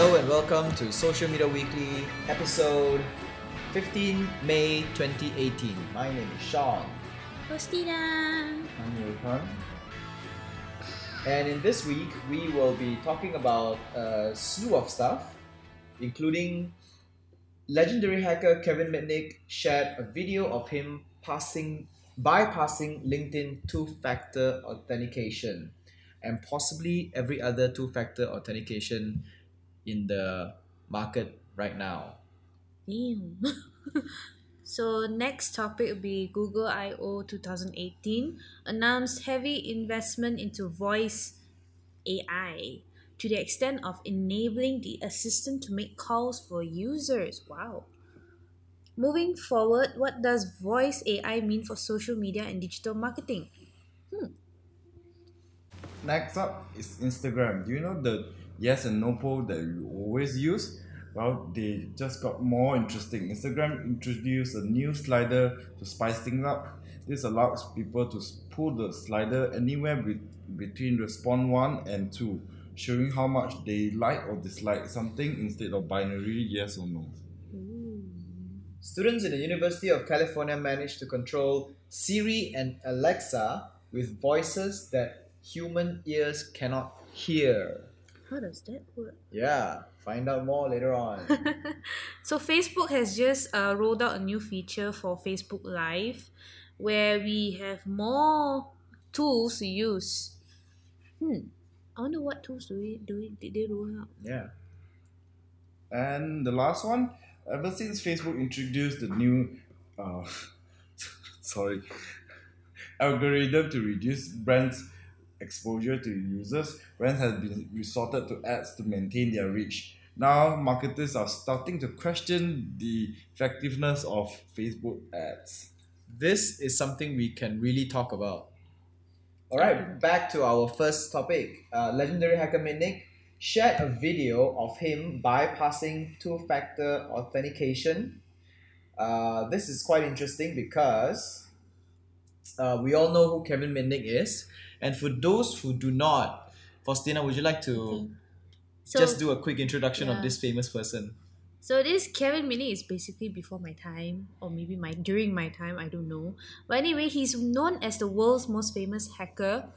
Hello and welcome to Social Media Weekly, episode 15 May 2018. My name is Sean. Christina. I'm. And in this week, we will be talking about a slew of stuff, including legendary hacker Kevin Mitnick shared a video of him passing bypassing LinkedIn two-factor authentication and possibly every other two-factor authentication in the market right now. Damn. so next topic will be Google I/O 2018 announced heavy investment into voice AI to the extent of enabling the assistant to make calls for users. Wow. Moving forward, what does voice AI mean for social media and digital marketing? Hmm. Next up is Instagram. Do you know the yes and no poll that you always use? Well, they just got more interesting. Instagram introduced a new slider to spice things up. This allows people to pull the slider anywhere be- between response 1 and 2, showing how much they like or dislike something instead of binary yes or no. Students in the University of California managed to control Siri and Alexa with voices that human ears cannot hear. How does that work? Yeah, find out more later on. So Facebook has just uh, rolled out a new feature for Facebook Live where we have more tools to use. Hmm. I wonder what tools do we do we did they roll out? yeah. And the last one, ever since Facebook introduced the new, uh, sorry, algorithm to reduce brands' exposure to users, brands have been resorted to ads to maintain their reach. Now, marketers are starting to question the effectiveness of Facebook ads. This is something we can really talk about. All right, back to our first topic. Uh, legendary hacker Mitnick shared a video of him bypassing two-factor authentication. Uh, this is quite interesting because uh, we all know who Kevin Mitnick is, and for those who do not, Faustina, would you like to Okay. So, just do a quick introduction of this famous person? so this Kevin Mitnick is basically before my time, or maybe my during my time, I don't know. But anyway, he's known as the world's most famous hacker,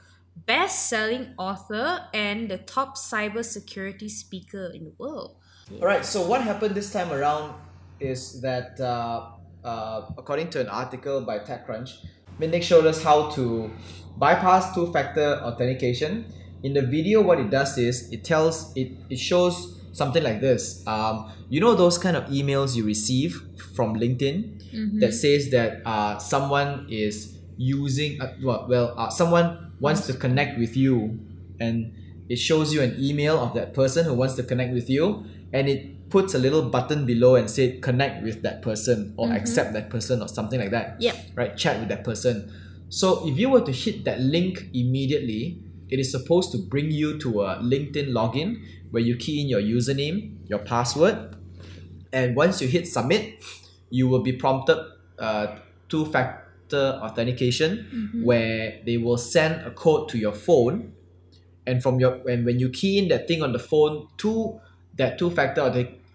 best-selling author, and the top cybersecurity speaker in the world. All right. So what happened this time around is that, uh, uh, according to an article by TechCrunch, Mitnick showed us how to bypass two-factor authentication. In the video, what it does is it tells it it shows something like this. Um, you know those kind of emails you receive from LinkedIn that says that uh, someone is using uh, well, well uh, someone wants to connect with you and it shows you an email of that person who wants to connect with you and it puts a little button below and say connect with that person or accept that person or something like that Yep. right? Chat with that person. So if you were to hit that link immediately it is supposed to bring you to a linkedin login where you key in your username your password and once you hit submit you will be prompted uh, two factor authentication where they will send a code to your phone and from your when, when you key in that thing on the phone to that two factor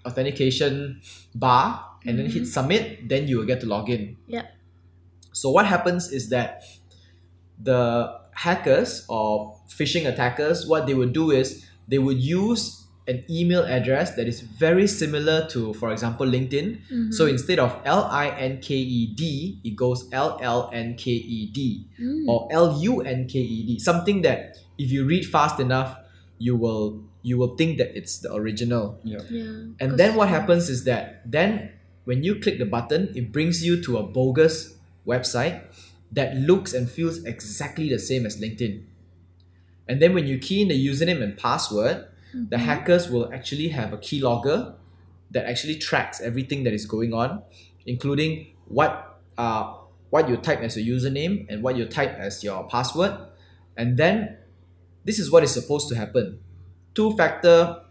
authentication bar and then hit mm-hmm. submit then you will get to log in Yep. so what happens is that the hackers or phishing attackers, what they would do is they would use an email address that is very similar to, for example, LinkedIn. Mm-hmm. So instead of L I N K E D, it goes L L N K E D mm. or L U N K E D. Something that if you read fast enough, you will you will think that it's the original. Yeah. Yeah. And 'cause- then what happens is that then when you click the button, it brings you to a bogus website that looks and feels exactly the same as LinkedIn. And then when you key in the username and password, the hackers will actually have a keylogger that actually tracks everything that is going on, including what uh, what you type as your username and what you type as your password. And then this is what is supposed to happen. Two factor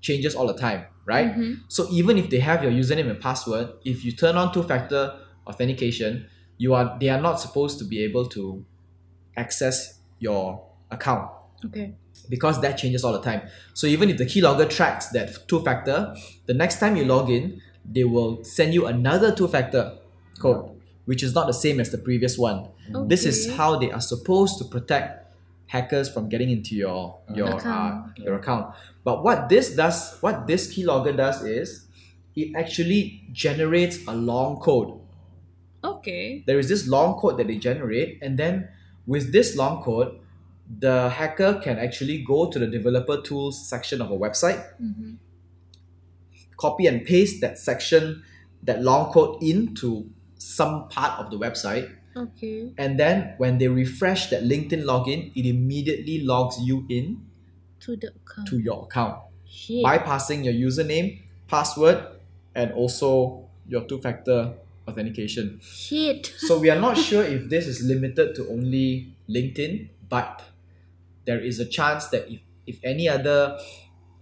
changes all the time, right? Mm-hmm. So even if they have your username and password, if you turn on two-factor authentication, you are they are not supposed to be able to access your account. Okay. because that changes all the time. So even if the keylogger tracks that two factor, the next time you log in, they will send you another two factor code, which is not the same as the previous one. Okay. This is how they are supposed to protect hackers from getting into your your uh, Account. your account. But what this does, what this keylogger does is, it actually generates a long code Okay. there is this long code that they generate and then with this long code the hacker can actually go to the developer tools section of a website Mhm. copy and paste that section that long code into some part of the website Okay. and then when they refresh that linkedin login it immediately logs you in To the account. to your account Shit. bypassing your username password and also your two-factor authentication Shit. So we are not sure if this is limited to only LinkedIn, but there is a chance that if, if any other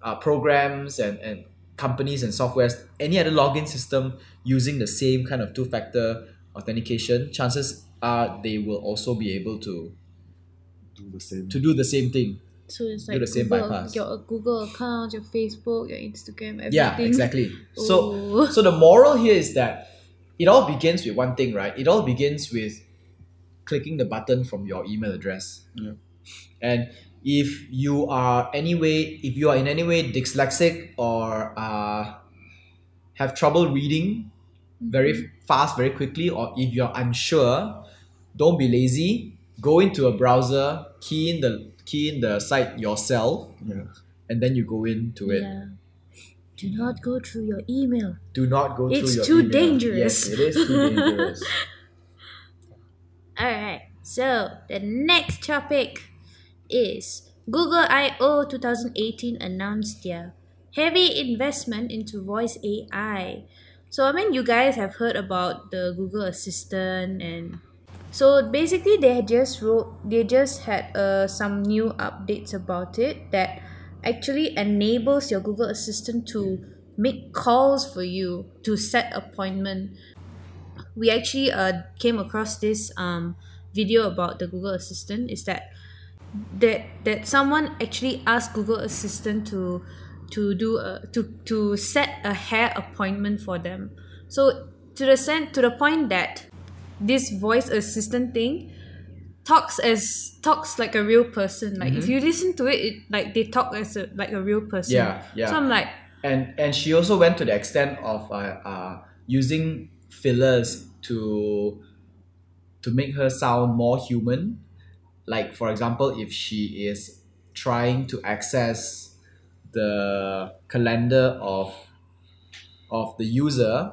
uh, programs and, and companies and softwares, any other login system using the same kind of two-factor authentication, chances are they will also be able to Do the same. to do the same thing. So it's Do the same Google, bypass. your Google account, your Facebook, your Instagram, everything. Yeah, exactly. So Ooh. so the moral here is that it all begins with one thing, right? It all begins with clicking the button from your email address. Yeah. And if you are anyway, if you are in any way dyslexic or uh, have trouble reading very mm-hmm. fast, very quickly, or if you're unsure, don't be lazy. Go into a browser, key in the key in the site yourself, Yeah. and then you go into it. Yeah. Do not go through your email. Do not go It's through your It's too email. dangerous. Yes, it is too dangerous. Alright, so the next topic is Google I/O 2018 announced their heavy investment into voice AI. So, I mean, you guys have heard about the Google Assistant, and so basically, they just wrote, they just had uh, some new updates about it that actually enables your Google Assistant to make calls for you to set appointment. We actually uh, came across this um, video about the Google Assistant is that that that someone actually asked Google Assistant to to do a to to set a hair appointment for them. So to the sen- to the point that this voice assistant thing talks as talks like a real person. Like if you listen to it, it like they talk as a like a real person. Yeah, yeah. So I'm like, and and she also went to the extent of uh, uh, using fillers to to make her sound more human like for example if she is trying to access the calendar of of the user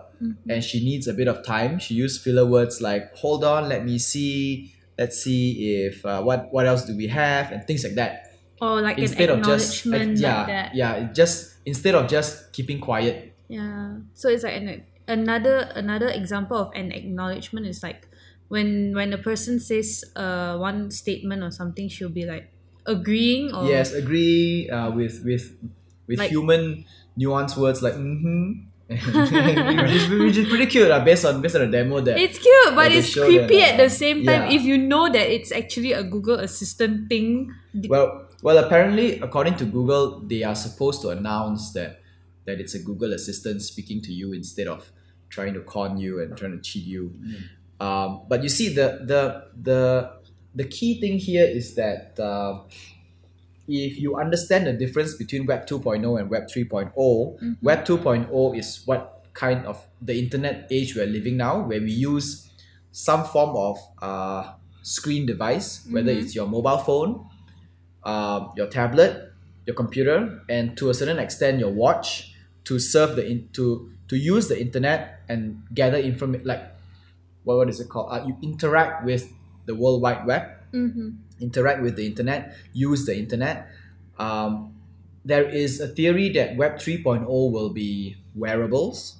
and she needs a bit of time. She used filler words like hold on let me see. Let's see if uh, what what else do we have and things like that. Or like instead an of just acknowledgement yeah like that. yeah just instead of just keeping quiet. Yeah. So it's like an, another another example of an acknowledgement is like when when a person says uh one statement or something, she'll be like agreeing or yes agree uh, with with with Like- human nuanced words like mm-hmm which, is, which is pretty cute uh, based on based on the demo that It's cute, but it's creepy that, at the uh, same time yeah. if you know that it's actually a Google Assistant thing. Well well apparently according to google they are supposed to announce that that it's a google assistant speaking to you instead of trying to con you and trying to cheat you um, but you see the the the the key thing here is that uh, if you understand the difference between web 2.0 and web 3.0 web 2.0 is what kind of the internet age we're living now where we use some form of uh, screen device whether it's your mobile phone um, your tablet, your computer, and to a certain extent your watch to serve the in, to to use the internet and gather information like what what is it called? Uh, you interact with the World Wide Web, Mhm. Interact with the internet, use the internet. Um, there is a theory that Web 3.0 will be wearables,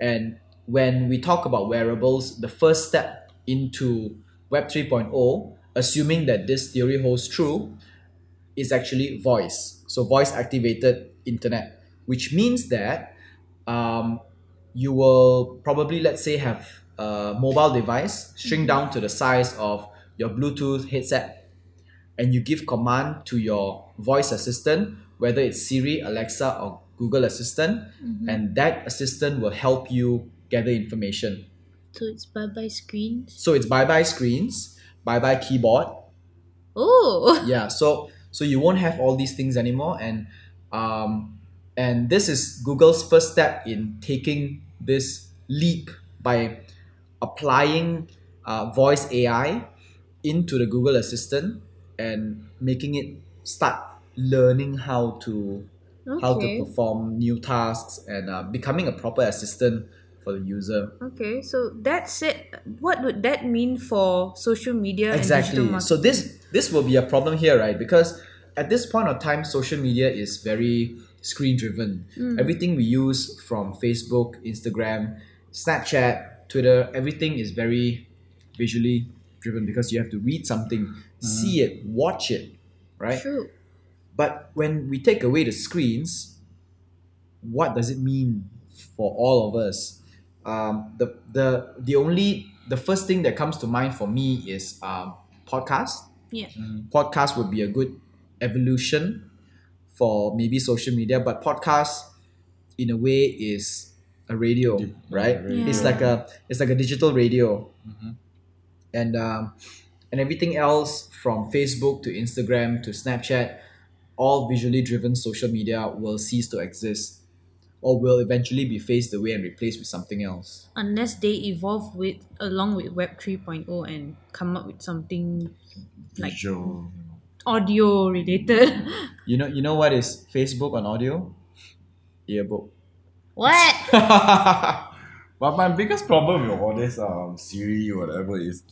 and when we talk about wearables, the first step into Web 3.0, assuming that this theory holds true, is actually voice. So voice activated internet, which means that um, you will probably let's say have a mobile device shrink down to the size of your Bluetooth headset, and you give command to your voice assistant, whether it's Siri, Alexa, or Google Assistant, and that assistant will help you gather information. So it's bye bye screens. So it's bye bye screens, bye bye keyboard. Oh. Yeah, so so you won't have all these things anymore, and um, and this is Google's first step in taking this leap by applying uh, voice AI into the Google Assistant and making it start learning how to how to perform new tasks and uh, becoming a proper assistant for the user. Okay, so that said, what would that mean for social media exactly. So this this will be a problem here right? Because at this point of time social media is very screen driven. Everything we use from facebook instagram snapchat twitter everything is very visually driven because you have to read something see it watch it right True. but when we take away the screens, what does it mean for all of us? Um, the the the only the first thing that comes to mind for me is um, podcast. Yeah. Podcast would be a good evolution for maybe social media, but podcast in a way is a radio, Di- right? radio. It's like a it's like a digital radio, and um, and everything else from Facebook to Instagram to Snapchat, all visually driven social media will cease to exist, or will eventually be phased away and replaced with something else. Unless they evolve with along with Web 3.0 and come up with something like Visual. audio related. You know, you know what is Facebook on audio? Earbook. what? But my biggest problem with all this um Siri whatever is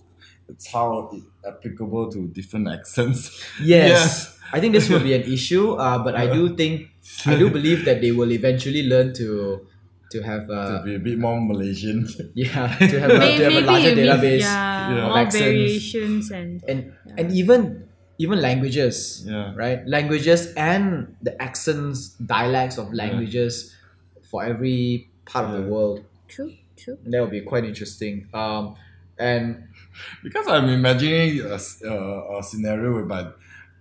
it's how it applicable to different accents. Yes. I think this will be an issue, uh, but I do think I do believe that they will eventually learn to to have uh, to be a bit more Malaysian. yeah to have, a, May- to have a larger you mean- database yeah, Yeah. more accents. variations and and and even even languages Yeah. right languages and the accents dialects of languages for every part of the world true, true. that would be quite interesting um and Because I'm imagining a a scenario whereby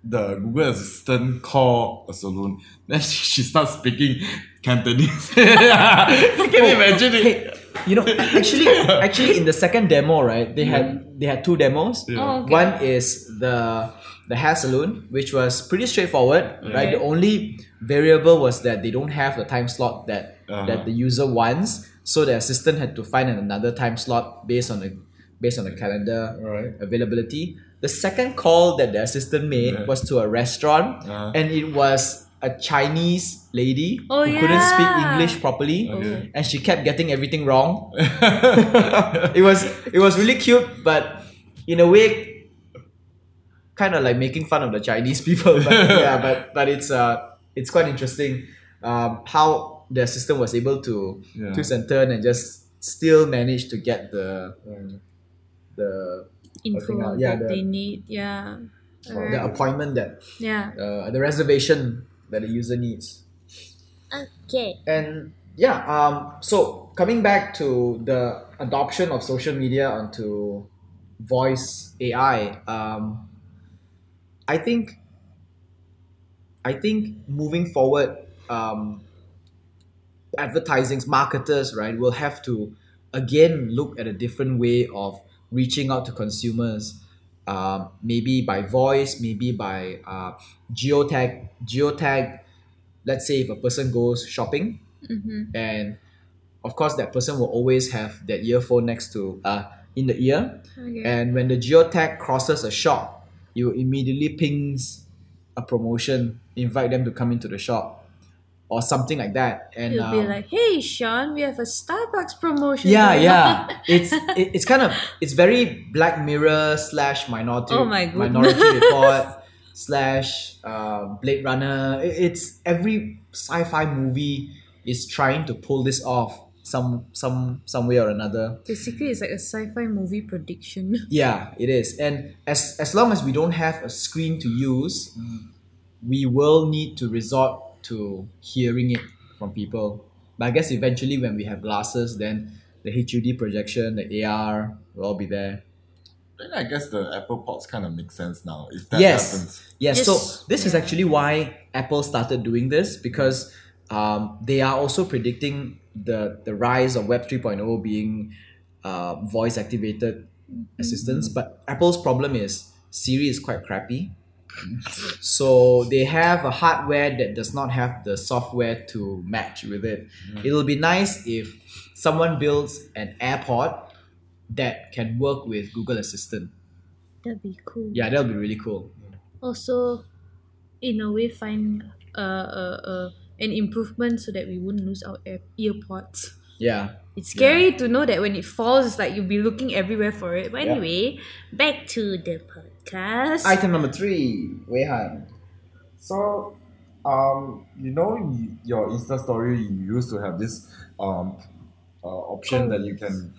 the Google Assistant call a saloon, then she, she starts speaking Cantonese. Can you imagine it? hey, you know actually actually in the second demo right they had they had two demos Yeah. Oh, okay. one is the the hair salon which was pretty straightforward right the only variable was that they don't have the time slot that Uh-huh. that the user wants so the assistant had to find another time slot based on the based on the calendar Right. availability the second call that the assistant made Yeah. was to a restaurant Uh-huh. and it was a chinese lady Oh, who couldn't speak english properly Okay. and she kept getting everything wrong it was it was really cute, but in a way, kind of like making fun of the Chinese people. But yeah, but but it's uh it's quite interesting um, how the system was able to Yeah. twist and turn and just still manage to get the the Info think, uh, yeah, that the- they need. Yeah. the appointment that Yeah. uh, the reservation that the user needs. Okay. And yeah, um, so coming back to the adoption of social media onto voice AI, um, I think I think moving forward, um, advertising marketers right will have to again look at a different way of reaching out to consumers. Um, maybe by voice, maybe by uh, geotag. Geotag. Let's say if a person goes shopping, Mm-hmm. and of course that person will always have that earphone next to uh in the ear Okay. and when the geotag crosses a shop you immediately pings a promotion invite them to come into the shop or something like that and It'll be um, like, hey, Sean, we have a Starbucks promotion. yeah yeah it's it, it's kind of it's very black mirror slash minority Oh my goodness. minority report slash uh, blade runner It- it's every sci-fi movie is trying to pull this off some some some way or another Basically, it's like a sci-fi movie prediction. yeah it is and as as long as we don't have a screen to use we will need to resort to hearing it from people but i guess eventually when we have glasses then the hud projection the ar will all be there Then I guess the Apple Pods kind of make sense now if that Yes. happens. Yes, Yes, so this is actually why Apple started doing this because um, they are also predicting the the rise of Web 3.0 being uh, voice activated assistants. But Apple's problem is Siri is quite crappy. So they have a hardware that does not have the software to match with it. It'll be nice if someone builds an AirPod that can work with Google Assistant. That'd be cool. Yeah, that'll be really cool. Also, in a way, find uh, uh, uh, an improvement so that we wouldn't lose our ear- earpods. Yeah. It's scary to know that when it falls, it's like you'll be looking everywhere for it. But Yeah. anyway, back to the Item number three, Wei Han. So, um, you know, your Insta story, you used to have this um, uh, option that you can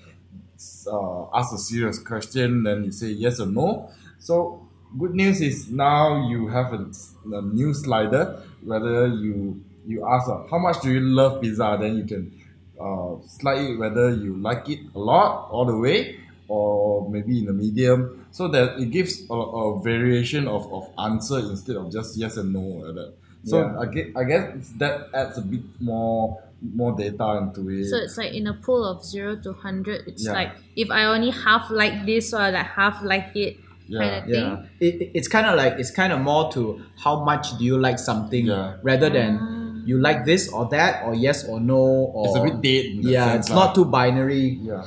uh, ask a serious question, then you say yes or no. So, good news is now you have a, a new slider. Whether you you ask uh, how much do you love pizza, then you can uh, slide it whether you like it a lot all the way or maybe in a medium so that it gives a, a variation of, of answer instead of just yes and no like that. So Yeah. I guess, I guess that adds a bit more more data into it. so it's like in a pool of zero to hundred. It's Yeah. like if I only half like this or like half like it Yeah. kind of thing. Yeah, it, it- it's kind of like it's kind of more to how much do you like something Yeah. rather than Ah. you like this or that or yes or no or it's a bit dead. In yeah, sense, it's lah. not too binary. Yeah.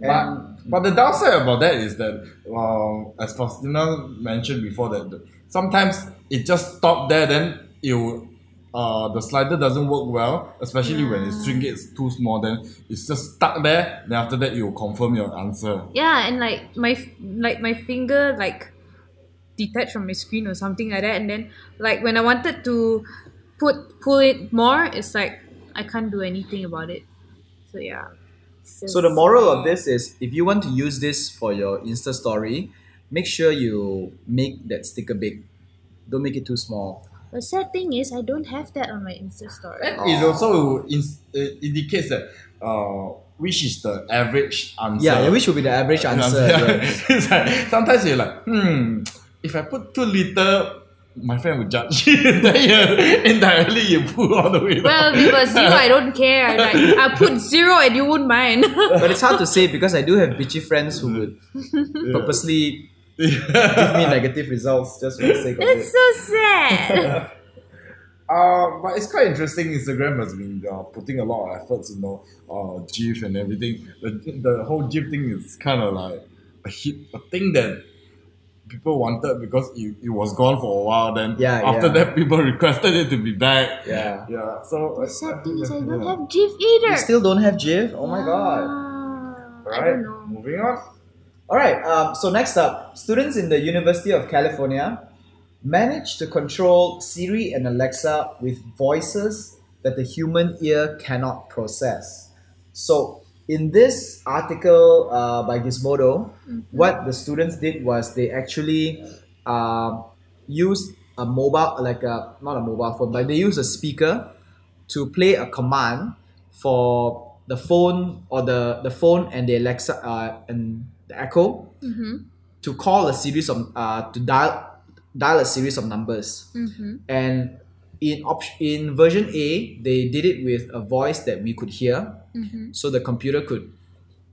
And- But, but the downside about that is that, um, as Faustina mentioned before, that the, sometimes it just stop there, then it will, uh, the slider doesn't work well, especially when the string gets too small, then it's just stuck there, then after that it will confirm your answer. Yeah, and like my like my finger like detached from my screen or something like that, and then like when I wanted to put pull it more, it's like I can't do anything about it. So yeah. So the moral of this is if you want to use this for your Insta story, make sure you make that sticker big. Don't make it too small. The sad thing is I don't have that on my Insta story. It also in- it indicates that, uh, which is the average answer. Yeah, which will be the average answer. yes. it's like, sometimes you're like, hmm, if I put too little, my friend would judge. then you, indirectly you put all the way Well, because you, I don't care. Like I put zero and you wouldn't mind. But it's hard to say because I do have bitchy friends who would purposely give me negative results just for the sake of It's it. It's so sad. Uh, but it's quite interesting. Instagram has been uh, putting a lot of efforts, you know, uh, GIF and everything. The, the whole GIF thing is kind of like a hit, a thing that people wanted because it, it was gone for a while. Then Yeah, after yeah. that, people requested it to be back. Yeah. Yeah. So the sad thing is I don't yeah. have GIF either. You still don't have GIF? Oh my god. Ah, I Alright, don't know. moving on. Alright, um, so next up, students in the University of California managed to control Siri and Alexa with voices that the human ear cannot process. So, in this article uh, by Gizmodo, what the students did was they actually um used a mobile, like a not a mobile phone, but they used a speaker to play a command for the phone or the the phone and the Alexa uh, and the Echo Mm-hmm. to call a series of uh, to dial dial a series of numbers Mm-hmm. and in op- in version A they did it with a voice that we could hear Mm-hmm. so the computer could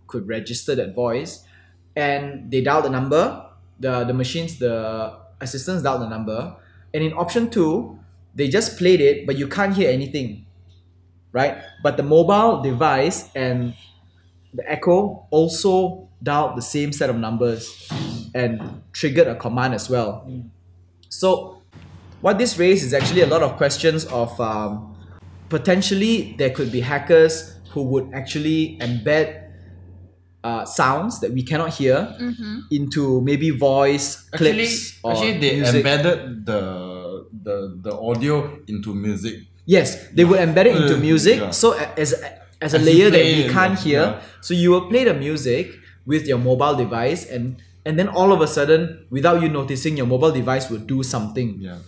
could register that voice and they dial the number the the machines the assistants dial the number. And in option 2 they just played it but you can't hear anything right? But the mobile device and the echo also dialed the same set of numbers and triggered a command as well. So what this raised is actually a lot of questions of um, potentially there could be hackers who would actually embed uh, sounds that we cannot hear Mm-hmm. into maybe voice Actually, clips or actually they music. embedded the the the audio into music. Yes, they would embed it into music. yeah. So as as a As layer that play we can't yeah. hear, Yeah. so you will play the music with your mobile device, and and then all of a sudden, without you noticing, your mobile device would do something. Yeah.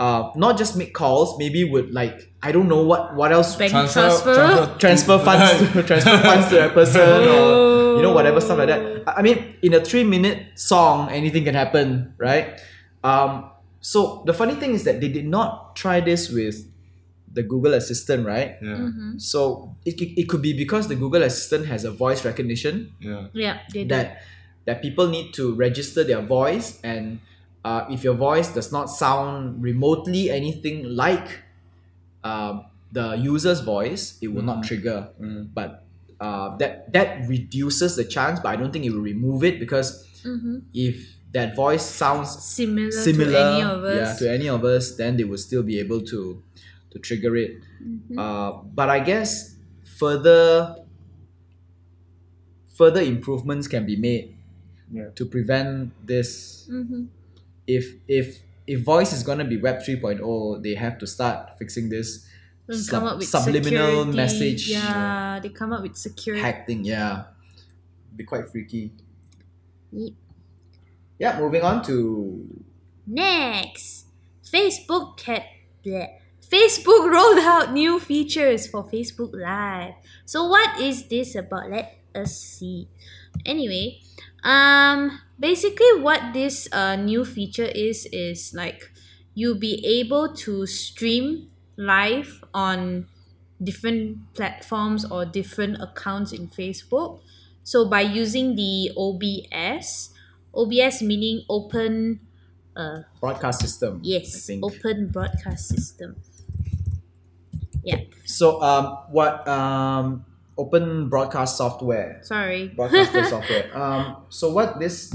Uh, not just make calls, maybe would like I don't know what what else Bank Transfer- transfer. transfer- transfer funds to transfer funds to that person or you know whatever stuff like that. I I mean, in a three minute song, anything can happen, right? Um, so the funny thing is that they did not try this with the Google Assistant, right? Yeah. Mm-hmm. So it, it, it could be because the Google Assistant has a voice recognition Yeah. Yeah, they do. that that people need to register their voice and uh, if your voice does not sound remotely anything like um, the user's voice, it will not Mhm. trigger. Mm. But uh, that that reduces the chance, but I don't think it will remove it because Mm-hmm. if that voice sounds Similar, similar, to any of us. yeah, to any of us, then they will still be able to to trigger it. Mhm. Uh, but I guess further further improvements can be made Yeah. to prevent this. Mm-hmm. If if if voice is gonna be Web 3.0, they have to start fixing this sub- come up with subliminal security. message Yeah, they come up with security. hacking. Yeah, be quite freaky. Yep. Yeah, moving on to Next, Facebook cat. bleh. Facebook rolled out new features for Facebook Live. So what is this about? Let us see. Anyway, um, basically what this uh new feature is is like you'll be able to stream live on different platforms or different accounts in Facebook. So by using the OBS, OBS meaning open uh broadcast system. Yes, open broadcast system. Yeah, So um, what um, open broadcast software sorry. broadcaster software. Um, so what this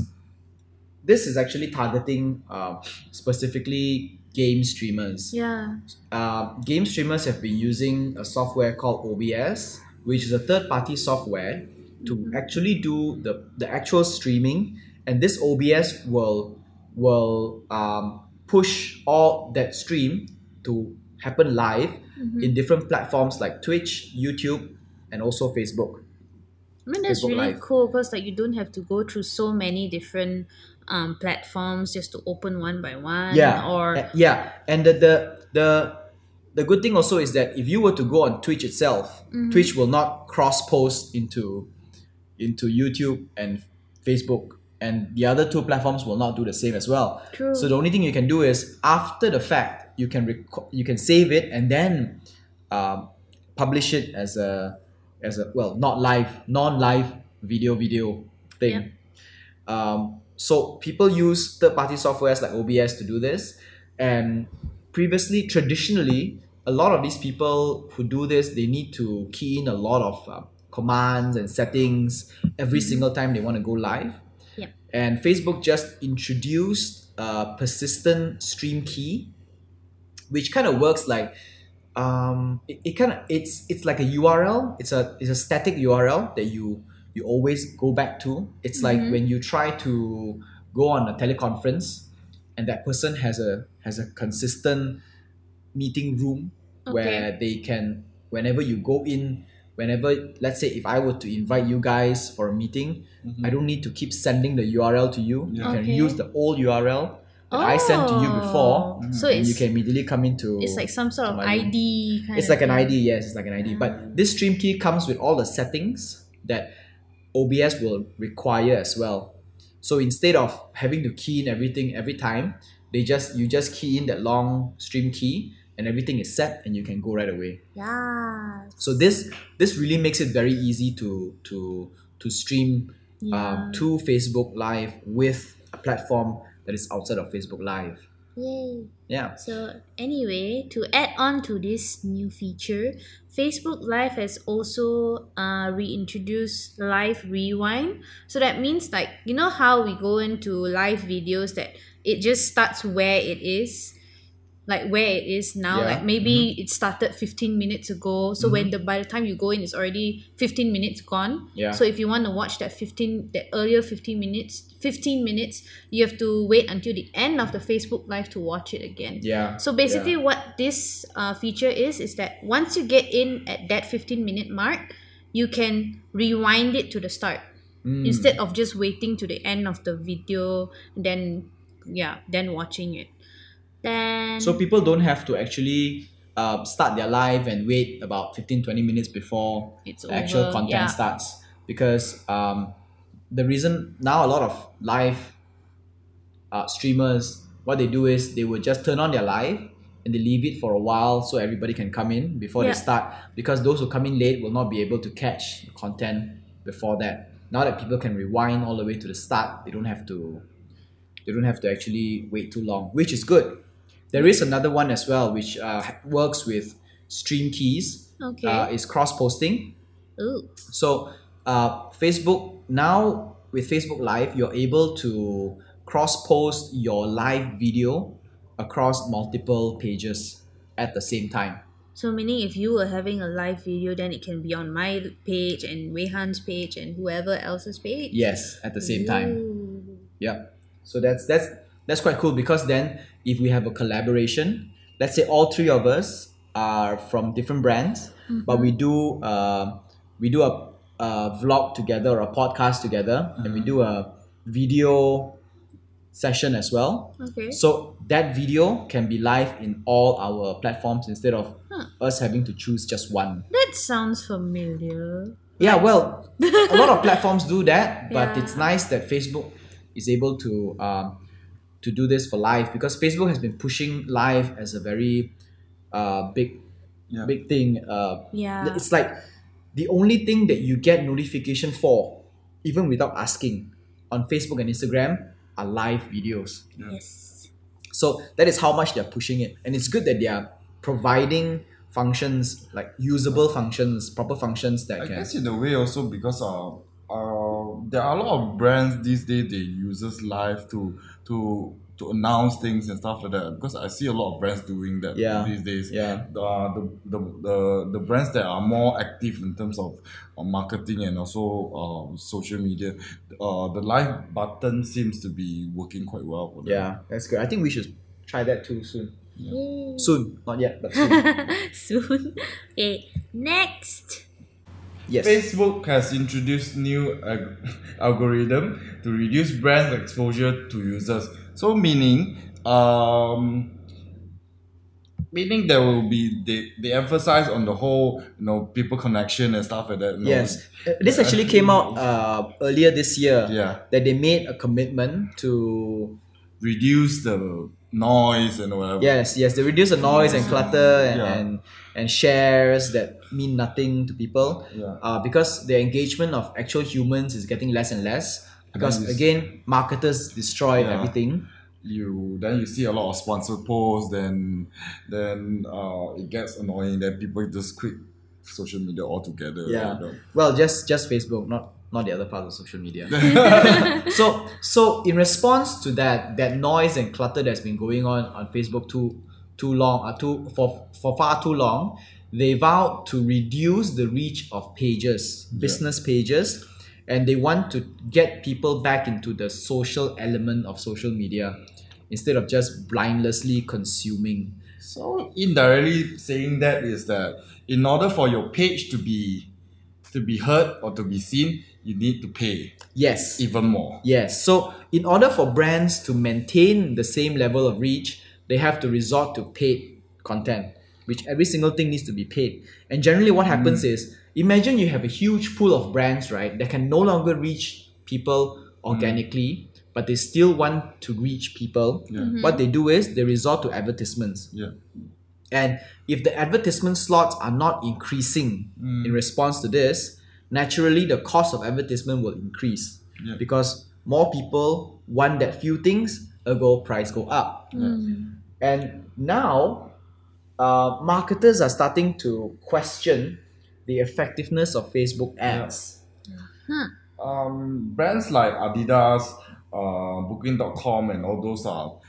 this is actually targeting um, specifically game streamers. Yeah. Uh, game streamers have been using a software called OBS, which is a third party software to actually do the, the actual streaming, and this OBS will will um, push all that stream to happen live Mhm. in different platforms like Twitch, YouTube, and also Facebook. I mean that's Facebook really Live. cool because like you don't have to go through so many different um platforms just to open one by one. yeah Or Uh, yeah and the, the the the good thing also is that if you were to go on twitch itself Mhm. twitch will not cross post into into youtube and facebook and the other two platforms will not do the same as well True. so the only thing you can do is after the fact you can rec- you can save it and then um, publish it as a as a well not live non-live video video thing um, so people use third-party softwares like OBS to do this, and previously, traditionally, a lot of these people who do this, they need to key in a lot of uh, commands and settings every single time they want to go live. Yep. And Facebook just introduced a persistent stream key, which kind of works like um, it, it kind of it's it's like a URL. It's a it's a static URL that you you always go back to. It's like Mhm. when you try to go on a teleconference and that person has a has a consistent meeting room where they can whenever you go in whenever let's say if I were to invite you guys for a meeting I don't need to keep sending the URL to you you Yeah. can Okay. use the old URL that I sent to you before Oh, So and you can immediately come into it's like some sort of to my room. ID kind it's of like an. ID, yes, it's like an ID. But this stream key comes with all the settings that OBS will require as well. So instead of having to key in everything every time, they just you just key in that long stream key and everything is set and you can go right away. Yeah. So this this really makes it very easy to to to stream Yeah. um, to Facebook Live with a platform that is outside of Facebook Live. Yay. Yeah. So anyway, to add on to this new feature, Facebook Live has also uh, reintroduced live rewind. So that means like you know how we go into live videos that it just starts where it is, like where it is now. Yeah. Like maybe it started fifteen minutes ago. So when the by the time you go in, it's already fifteen minutes gone. Yeah. So if you want to watch that fifteen that earlier fifteen minutes, fifteen minutes, you have to wait until the end of the Facebook Live to watch it again. Yeah. So basically, what this uh, feature is is that once you get in at that fifteen minute mark, you can rewind it to the start Mm. instead of just waiting to the end of the video, then yeah, then watching it. Then So people don't have to actually uh, start their live and wait about 15 20 minutes before it's the actual over. content yeah. starts. because um, the reason now a lot of live uh, streamers what they do is they will just turn on their live and they leave it for a while so everybody can come in before Yeah. they start because those who come in late will not be able to catch content before that now that people can rewind all the way to the start they don't have to they don't have to actually wait too long which is good there is another one as well which uh, works with stream keys Okay. uh, is cross posting Ooh. so uh, Facebook now with Facebook Live, you're able to cross post your live video across multiple pages at the same time. So meaning if you were having a live video, then it can be on my page and Wei Han's page and whoever else's page. Yes, at the same time. Ooh. Yep. So that's that's that's quite cool because then if we have a collaboration, let's say all three of us are from different brands, but we do uh, we do a, a vlog together or a podcast together, and we do a video session as well. Okay. So that video can be live in all our platforms instead of Huh. us having to choose just one. That sounds familiar. Yeah, well, a lot of platforms do that, but Yeah. it's nice that Facebook is able to um, to do this for live because Facebook has been pushing live as a very uh, big Yeah. big thing. Uh, Yeah. it's like the only thing that you get notification for, even without asking, on Facebook and Instagram are live videos. Yes. So that is how much they're pushing it. And it's good that they are providing functions like usable functions, proper functions that I can guess in a way also because uh, uh, there are a lot of brands these days they uses live to to to announce things and stuff like that because I see a lot of brands doing that Yeah. these days. Yeah. Uh, the, the, the, the brands that are more active in terms of uh, marketing and also uh, social media, uh, the live button seems to be working quite well for them. Yeah, that's good. I think we should try that too soon. Yay. Soon, not yet, but soon. Soon. Okay. Next. Yes. Facebook has introduced new ag- algorithm to reduce brand exposure to users. So meaning, um, meaning there will be they, they emphasize on the whole you know people connection and stuff like that. know. Yes. Uh, This actually came out uh, earlier this year. Yeah. That they made a commitment to Reduce the noise and whatever. yes, yes, they reduce the noise and clutter and, Yeah. and and shares that mean nothing to people. Yeah. Uh, because the engagement of actual humans is getting less and less. Because s- again, marketers destroy Yeah. everything. You then you see a lot of sponsored posts. Then then uh, it gets annoying. Then people just quit social media altogether. Yeah. know. Well, just just Facebook, not not the other parts of social media. so so in response to that that noise and clutter that's been going on on Facebook too too long uh, too for for far too long, they vowed to reduce the reach of pages, business pages, and they want to get people back into the social element of social media instead of just blindlessly consuming. So indirectly saying that is that in order for your page to be to be heard or to be seen, you need to pay Yes. even more. Yes. So, in order for brands to maintain the same level of reach, they have to resort to paid content, which every single thing needs to be paid. And generally, what happens hmm. is imagine you have a huge pool of brands, right, that can no longer reach people hmm. organically, but they still want to reach people. Yeah. Mm-hmm. What they do is they resort to advertisements. Yeah. And if the advertisement slots are not increasing hmm. in response to this, naturally the cost of advertisement will increase Yeah. because more people want that few things, ergo price go up. Mm. And now, uh, marketers are starting to question the effectiveness of Facebook ads. Um, brands like Adidas, uh, Booking.com, and all those are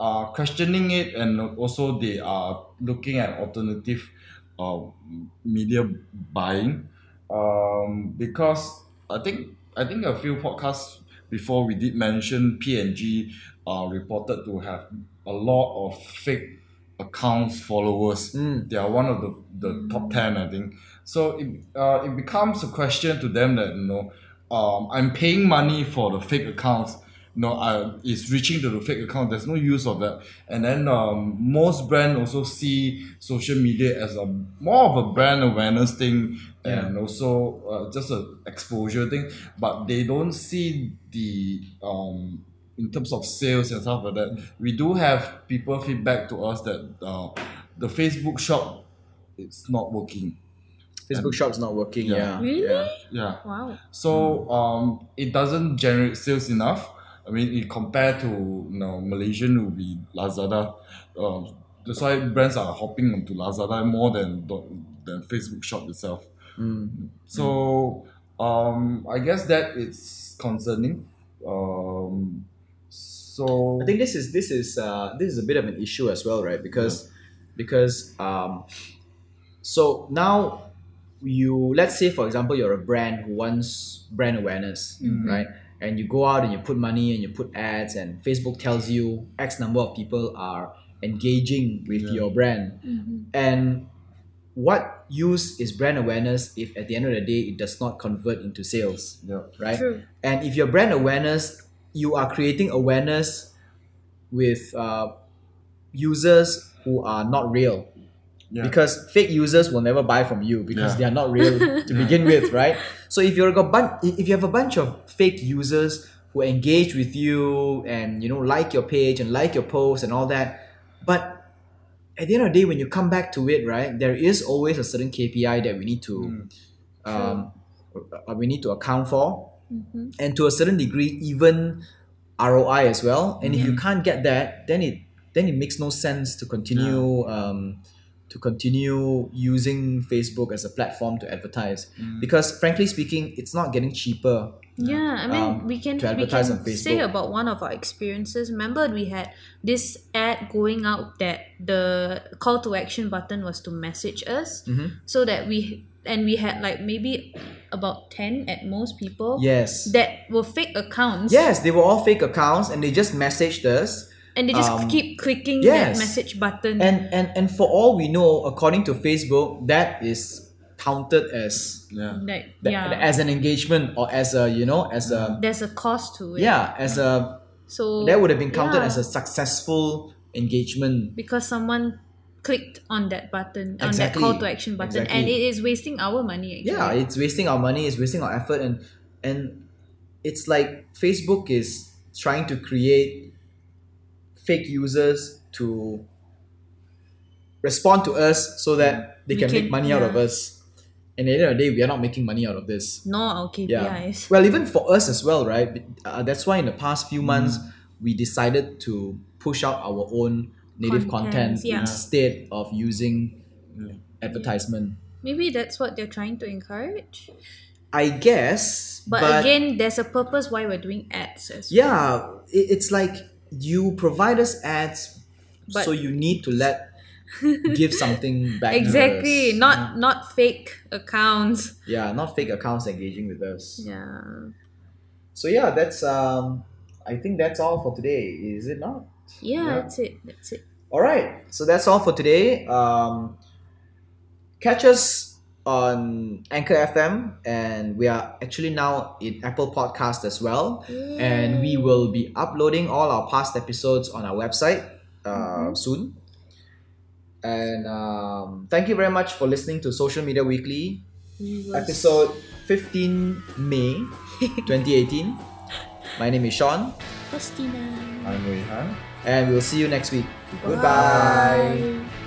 are questioning it, and also they are looking at alternative uh, media buying. Um, because I think I think a few podcasts before we did mention P&G uh, reported to have a lot of fake accounts followers. Mm. They are one of the, the top ten, I think. So it, uh, it becomes a question to them that you know um, I'm paying money for the fake accounts, no, uh, is reaching to the fake account. There's no use of that. And then um, most brand also see social media as a more of a brand awareness thing and also uh, just a exposure thing. But they don't see the um, in terms of sales and stuff like that. We do have people feedback to us that uh, the Facebook shop it's not working. Facebook Shop's not working. Yeah. Yeah. Really? Yeah. Yeah. Wow. So um, it doesn't generate sales enough. I mean, it compared to you know Malaysian would be Lazada. Um, that's why brands are hopping onto Lazada more than than Facebook Shop itself. Mm. So um, I guess that it's concerning. Um, so I think this is this is uh, this is a bit of an issue as well, right? Because because um, so now you let's say for example you're a brand who wants brand awareness, Mhm. right? And you go out and you put money and you put ads, and Facebook tells you X number of people are engaging with Yeah. your brand, Mhm. and what use is brand awareness if at the end of the day it does not convert into sales, yeah. right? True. And if your brand awareness, you are creating awareness with uh, users who are not real. Yeah. Because fake users will never buy from you because Yeah. they are not real to begin with, right? So if you're a bun- if you have a bunch of fake users who engage with you and you know like your page and like your post and all that, but at the end of the day, when you come back to it, right, there is always a certain KPI that we need to Mm. um, uh, we need to account for Mhm. and to a certain degree even ROI as well. And if you can't get that, then it then it makes no sense to continue um, to continue using Facebook as a platform to advertise. Mm. Because frankly speaking, it's not getting cheaper. Yeah, I mean, Um, we can to we advertise can on say about one of our experiences. Remember, we had this ad going out that the call to action button was to message us, Mhm. so that we and we had like maybe about ten at most people Yes. that were fake accounts. Yes, they were all fake accounts and they just messaged us. And they just Um, keep clicking yes. that message button. And and and for all we know, according to Facebook, that is counted as Yeah. like that, yeah, as an engagement or as a you know as a there's a cost to it. yeah as a So that would have been counted yeah. as a successful engagement because someone clicked on that button on that call to action button and it is wasting our money actually. yeah it's wasting our money it's wasting our effort and and it's like facebook is trying to create fake users to respond to us so that they We can, make can- money out of us and at the end of the day we are not making money out of this no our KPIs. well even for us as well right uh, that's why in the past few months Mm. we decided to push out our own native content Contents, yeah. instead of using Yeah. advertisement Maybe that's what they're trying to encourage. i guess But, again, there's a purpose why we're doing ads as well. yeah it's like you provide us ads But- so you need to let give something back Exactly. Not not fake accounts. yeah not fake accounts engaging with us Yeah. so yeah that's um i think that's all for today is it not Yeah, Yeah. that's it. That's it. All right, so that's all for today. Um, catch us on Anchor FM, and we are actually now in Apple Podcast as well. And we will be uploading all our past episodes on our website uh, soon. And um, thank you very much for listening to Social Media Weekly, We will episode 15 May 2018. My name is Sean, Christina. I'm Wei Han. and we'll see you next week. Goodbye. Bye.